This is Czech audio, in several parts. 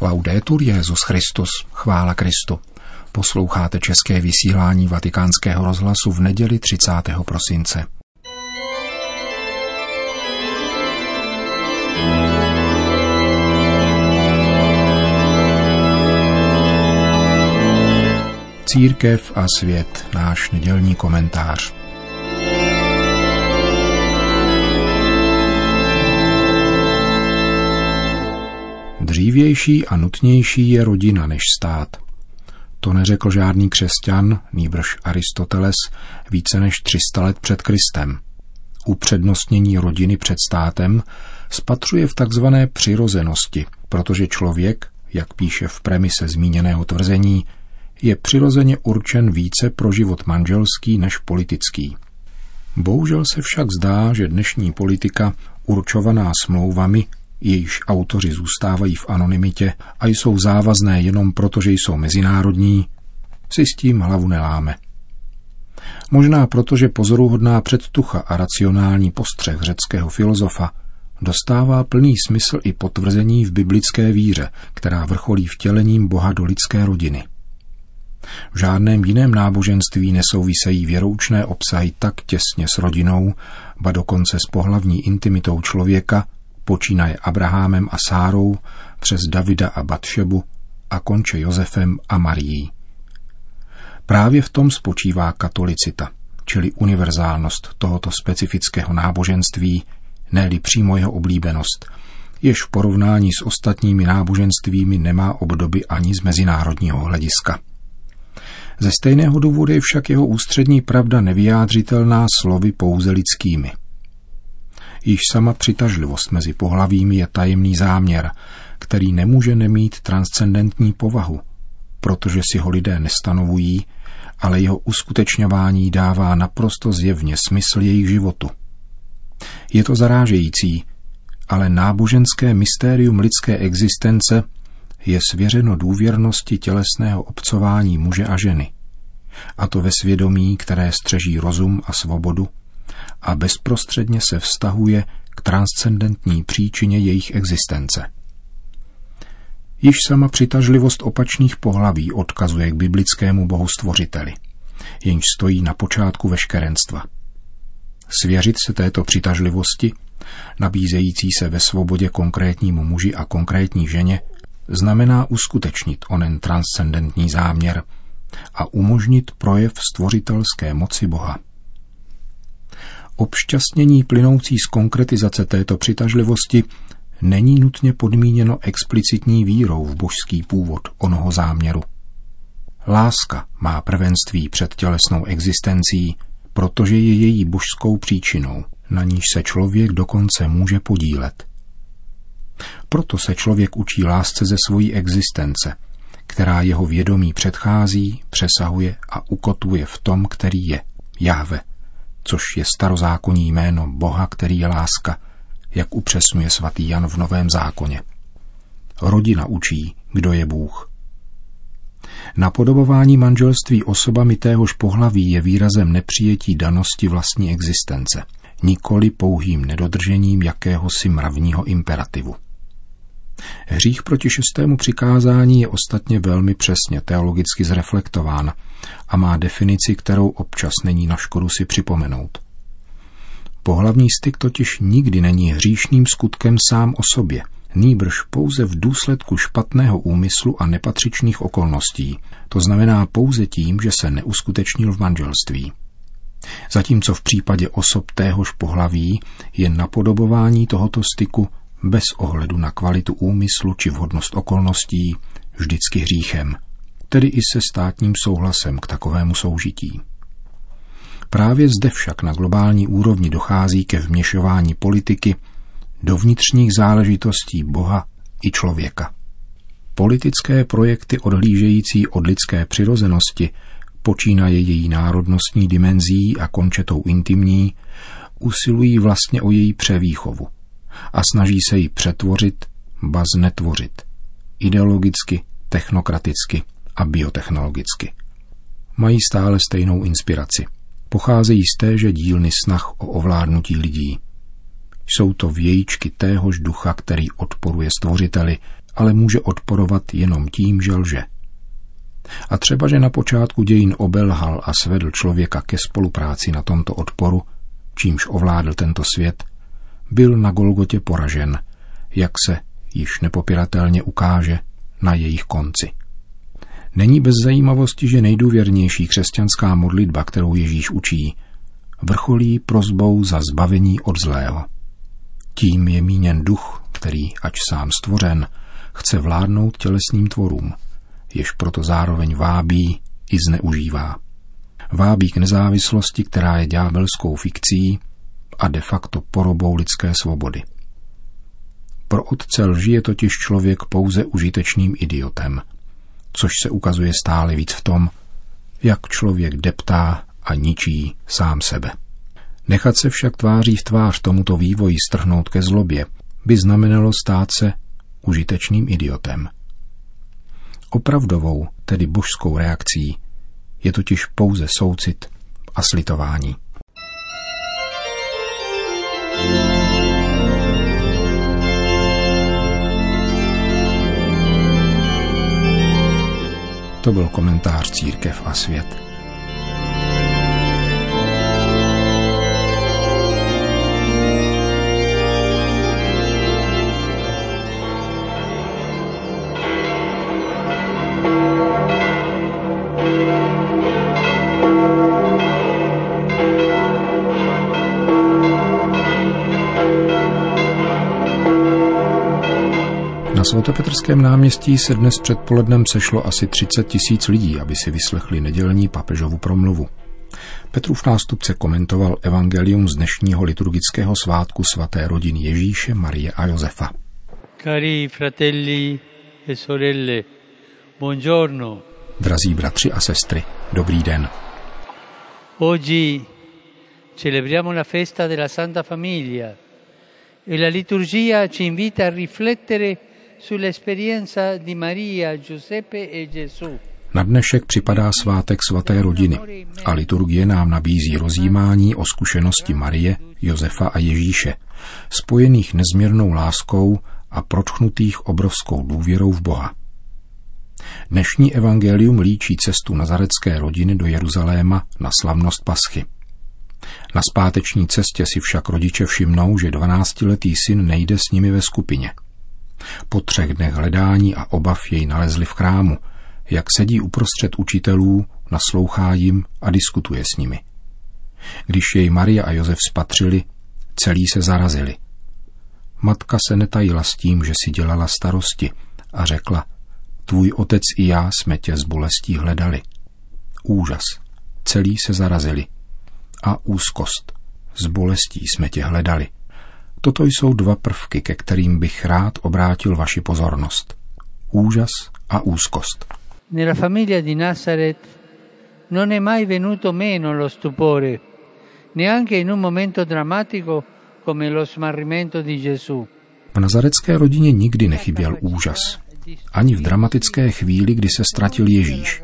Laudetur Jezus Christus, chvála Kristu. Posloucháte české vysílání Vatikánského rozhlasu v neděli 30. prosince. Církev a svět, náš nedělní komentář. Dřívější a nutnější je rodina než stát. To neřekl žádný křesťan, nýbrž Aristoteles, více než 300 let před Kristem. Upřednostnění rodiny před státem spatřuje v takzvané přirozenosti, protože člověk, jak píše v premise zmíněného tvrzení, je přirozeně určen více pro život manželský než politický. Bohužel se však zdá, že dnešní politika, určovaná smlouvami, jejíž autoři zůstávají v anonymitě a jsou závazné jenom proto, že jsou mezinárodní, si s tím hlavu neláme. Možná proto, že pozoruhodná předtucha a racionální postřeh řeckého filozofa dostává plný smysl i potvrzení v biblické víře, která vrcholí vtělením Boha do lidské rodiny. V žádném jiném náboženství nesouvisejí věroučné obsahy tak těsně s rodinou, ba dokonce s pohlavní intimitou člověka, počínaje Abrahamem a Sárou, přes Davida a Batšebu a konče Josefem a Marií. Právě v tom spočívá katolicita, čili univerzálnost tohoto specifického náboženství, ne přímo jeho oblíbenost, jež v porovnání s ostatními náboženstvími nemá obdoby ani z mezinárodního hlediska. Ze stejného důvodu je však jeho ústřední pravda nevyjádřitelná slovy pouze lidskými – Již sama přitažlivost mezi pohlavími je tajemný záměr, který nemůže nemít transcendentní povahu, protože si ho lidé nestanovují, ale jeho uskutečňování dává naprosto zjevně smysl jejich životu. Je to zarážející, ale náboženské mystérium lidské existence je svěřeno důvěrnosti tělesného obcování muže a ženy. A to ve svědomí, které střeží rozum a svobodu, a bezprostředně se vztahuje k transcendentní příčině jejich existence. Již sama přitažlivost opačných pohlaví odkazuje k biblickému bohu stvořiteli, jenž stojí na počátku veškerenstva. Svěřit se této přitažlivosti, nabízející se ve svobodě konkrétnímu muži a konkrétní ženě, znamená uskutečnit onen transcendentní záměr a umožnit projev stvořitelské moci Boha. Obšťastnění plynoucí z konkretizace této přitažlivosti není nutně podmíněno explicitní vírou v božský původ onoho záměru. Láska má prvenství před tělesnou existencí, protože je její božskou příčinou, na níž se člověk dokonce může podílet. Proto se člověk učí lásce ze svojí existence, která jeho vědomí předchází, přesahuje a ukotuje v tom, který je, Jáve což je starozákonní jméno Boha, který je láska, jak upřesňuje svatý Jan v Novém zákoně. Rodina učí, kdo je Bůh. Napodobování manželství osobami téhož pohlaví je výrazem nepřijetí danosti vlastní existence, nikoli pouhým nedodržením jakéhosi mravního imperativu. Hřích proti šestému přikázání je ostatně velmi přesně teologicky zreflektován a má definici, kterou občas není na škodu si připomenout. Pohlavní styk totiž nikdy není hříšným skutkem sám o sobě, nýbrž pouze v důsledku špatného úmyslu a nepatřičných okolností, to znamená pouze tím, že se neuskutečnil v manželství. Zatímco v případě osob téhož pohlaví je napodobování tohoto styku bez ohledu na kvalitu úmyslu či vhodnost okolností vždycky hříchem, tedy i se státním souhlasem k takovému soužití. Právě zde však na globální úrovni dochází ke vměšování politiky do vnitřních záležitostí Boha i člověka. Politické projekty odhlížející od lidské přirozenosti počínaje její národnostní dimenzí a končetou intimní, usilují vlastně o její převýchovu a snaží se ji přetvořit, ba znetvořit. Ideologicky, technokraticky a biotechnologicky. Mají stále stejnou inspiraci. Pocházejí z téže dílny snah o ovládnutí lidí. Jsou to vějíčky téhož ducha, který odporuje stvořiteli ale může odporovat jenom tím, že lže. A třeba, že na počátku dějin obelhal a svedl člověka ke spolupráci na tomto odporu, čímž ovládl tento svět, byl na Golgotě poražen, jak se již nepopiratelně ukáže na jejich konci. Není bez zajímavosti, že nejdůvěrnější křesťanská modlitba, kterou Ježíš učí, vrcholí prozbou za zbavení od zlého. Tím je míněn duch, který, ač sám stvořen, chce vládnout tělesným tvorům, jež proto zároveň vábí i zneužívá. Vábí k nezávislosti, která je ďábelskou fikcí a de facto porobou lidské svobody. Pro otce lži je totiž člověk pouze užitečným idiotem, což se ukazuje stále víc v tom, jak člověk deptá a ničí sám sebe. Nechat se však tváří v tvář tomuto vývoji strhnout ke zlobě by znamenalo stát se užitečným idiotem. Opravdovou, tedy božskou reakcí, je totiž pouze soucit a slitování. To byl komentář Církev a svět. Na svatopetrském náměstí se dnes předpolednem sešlo asi 30 tisíc lidí, aby si vyslechli nedělní papežovu promluvu. Petrův nástupce komentoval evangelium z dnešního liturgického svátku svaté rodiny Ježíše, Marie a Josefa. Cari fratelli e sorelle, buongiorno. Drazí bratři a sestry, dobrý den. Oggi celebriamo la festa della Santa Famiglia e la liturgia ci invita a riflettere e. Na dnešek připadá svátek svaté rodiny a liturgie nám nabízí rozjímání o zkušenosti Marie, Josefa a Ježíše, spojených nezměrnou láskou a protchnutých obrovskou důvěrou v Boha. Dnešní evangelium líčí cestu nazarecké rodiny do Jeruzaléma na slavnost Paschy. Na zpáteční cestě si však rodiče všimnou, že 12-letý syn nejde s nimi ve skupině – po třech dnech hledání a obav jej nalezli v chrámu, jak sedí uprostřed učitelů, naslouchá jim a diskutuje s nimi. Když jej Maria a Josef spatřili, celý se zarazili. Matka se netajila s tím, že si dělala starosti a řekla, tvůj otec i já jsme tě z bolestí hledali. Úžas. Celý se zarazili. A úzkost. Z bolestí jsme tě hledali. Toto jsou dva prvky, ke kterým bych rád obrátil vaši pozornost. Úžas a úzkost. Nella famiglia di Nazareth non è mai venuto meno lo stupore, neanche in un momento drammatico come lo smarrimento di Gesù. V nazarecké rodině nikdy nechyběl úžas. Ani v dramatické chvíli, kdy se ztratil Ježíš.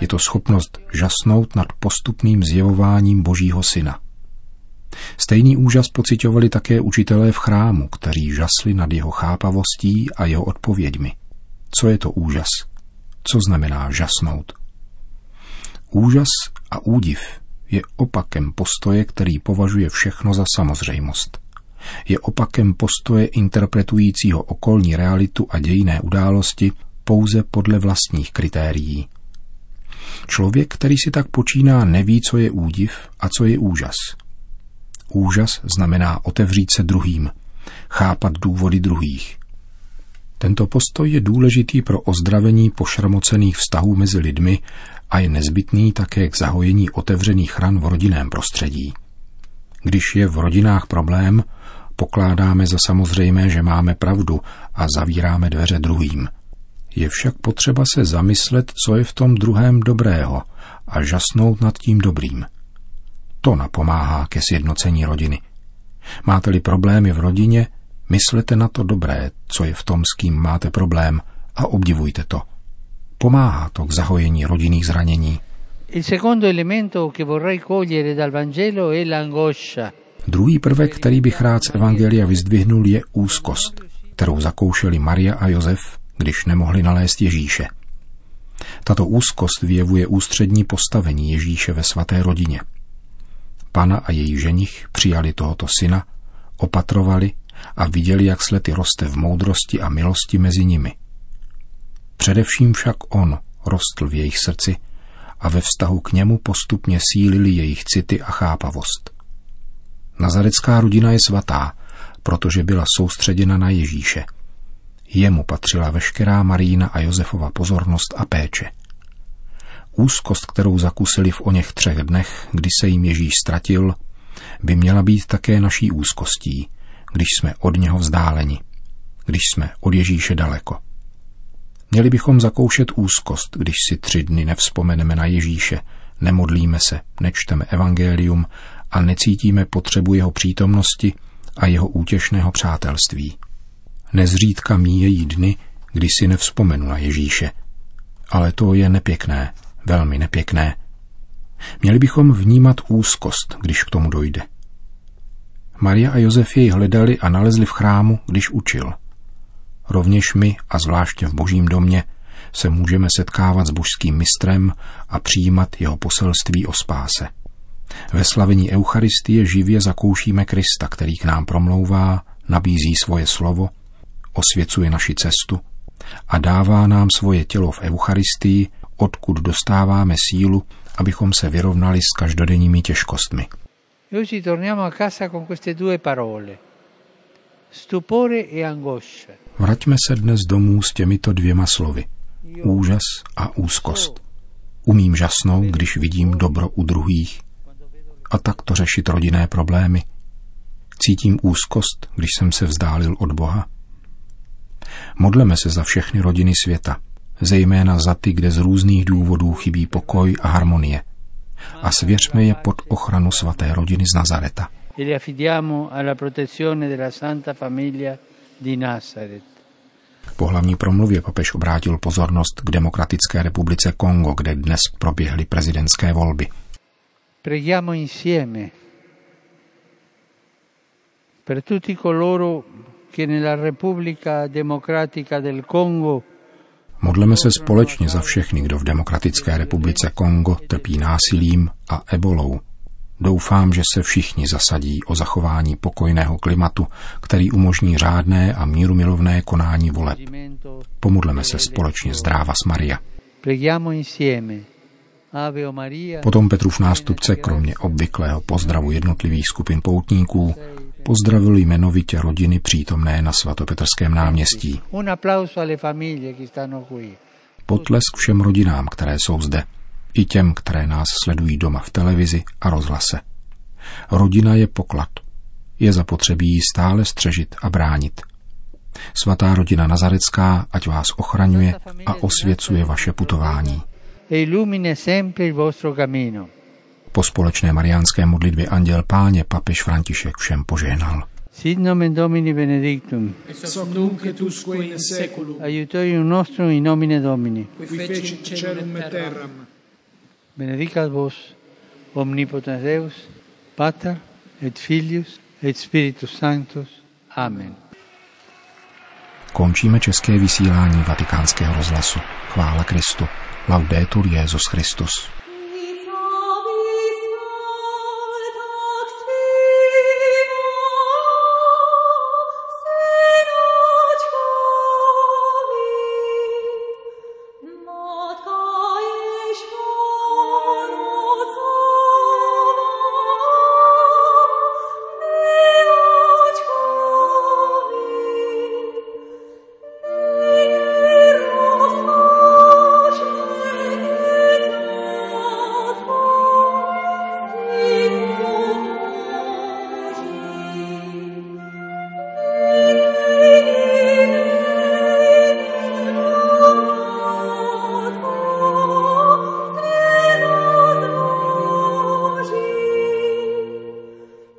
Je to schopnost žasnout nad postupným zjevováním Božího syna. Stejný úžas pocitovali také učitelé v chrámu, kteří žasli nad jeho chápavostí a jeho odpověďmi. Co je to úžas? Co znamená žasnout? Úžas a údiv je opakem postoje, který považuje všechno za samozřejmost. Je opakem postoje interpretujícího okolní realitu a dějiné události pouze podle vlastních kritérií. Člověk, který si tak počíná, neví, co je údiv a co je úžas – Úžas znamená otevřít se druhým, chápat důvody druhých. Tento postoj je důležitý pro ozdravení pošramocených vztahů mezi lidmi a je nezbytný také k zahojení otevřených ran v rodinném prostředí. Když je v rodinách problém, pokládáme za samozřejmé, že máme pravdu a zavíráme dveře druhým. Je však potřeba se zamyslet, co je v tom druhém dobrého a žasnout nad tím dobrým – to napomáhá ke sjednocení rodiny. Máte-li problémy v rodině, myslete na to dobré, co je v tom, s kým máte problém a obdivujte to. Pomáhá to k zahojení rodinných zranění. Druhý prvek, který bych rád z Evangelia vyzdvihnul, je úzkost. kterou zakoušeli Maria a Josef, když nemohli nalézt Ježíše. Tato úzkost vyjevuje ústřední postavení Ježíše ve svaté rodině. Pana a její ženich přijali tohoto syna, opatrovali a viděli, jak slety roste v moudrosti a milosti mezi nimi. Především však on rostl v jejich srdci a ve vztahu k němu postupně sílili jejich city a chápavost. Nazarecká rodina je svatá, protože byla soustředěna na Ježíše. Jemu patřila veškerá Marína a Josefova pozornost a péče. Úzkost, kterou zakusili v oněch třech dnech, kdy se jim Ježíš ztratil, by měla být také naší úzkostí, když jsme od něho vzdáleni, když jsme od Ježíše daleko. Měli bychom zakoušet úzkost, když si tři dny nevzpomeneme na Ježíše, nemodlíme se, nečteme evangelium a necítíme potřebu jeho přítomnosti a jeho útěšného přátelství. Nezřídka míjejí dny, kdy si nevzpomenu na Ježíše. Ale to je nepěkné, velmi nepěkné. Měli bychom vnímat úzkost, když k tomu dojde. Maria a Josef jej hledali a nalezli v chrámu, když učil. Rovněž my, a zvláště v božím domě, se můžeme setkávat s božským mistrem a přijímat jeho poselství o spáse. Ve slavení Eucharistie živě zakoušíme Krista, který k nám promlouvá, nabízí svoje slovo, osvěcuje naši cestu a dává nám svoje tělo v Eucharistii, odkud dostáváme sílu, abychom se vyrovnali s každodenními těžkostmi. Oggi torniamo a casa con queste due parole. Stupore e angoscia. Vraťme se dnes domů s těmito dvěma slovy. Úžas a úzkost. Umím žasnout, když vidím dobro u druhých a takto řešit rodinné problémy. Cítím úzkost, když jsem se vzdálil od Boha. Modleme se za všechny rodiny světa, zejména za ty, kde z různých důvodů chybí pokoj a harmonie. A svěřme je pod ochranu svaté rodiny z Nazareta. Po hlavní promluvě papež obrátil pozornost k Demokratické republice Kongo, kde dnes proběhly prezidentské volby. Preghiamo insieme per tutti coloro che nella Repubblica Democratica del Congo Modleme se společně za všechny, kdo v Demokratické republice Kongo trpí násilím a ebolou. Doufám, že se všichni zasadí o zachování pokojného klimatu, který umožní řádné a mírumilovné konání voleb. Pomodleme se společně zdráva s Maria. Potom Petrův nástupce, kromě obvyklého pozdravu jednotlivých skupin poutníků, pozdravil jmenovitě rodiny přítomné na svatopetrském náměstí. Potlesk všem rodinám, které jsou zde, i těm, které nás sledují doma v televizi a rozhlase. Rodina je poklad. Je zapotřebí ji stále střežit a bránit. Svatá rodina Nazarecká, ať vás ochraňuje a osvěcuje vaše putování e illumine sempre il vostro cammino. Po společné mariánské modlitbě Anděl Páně papež František všem požehnal. Sit nomen Domini benedictum. Et nunc et usque in seculum. Aiutorium nostrum in nomine Domini. Qui celum et terram. Benedicat vos omnipotens Deus, Pater et Filius et Spiritus Sanctus. Amen. Končíme české vysílání vatikánského rozhlasu. Chvála Kristu. Laudetur Jezus Christus.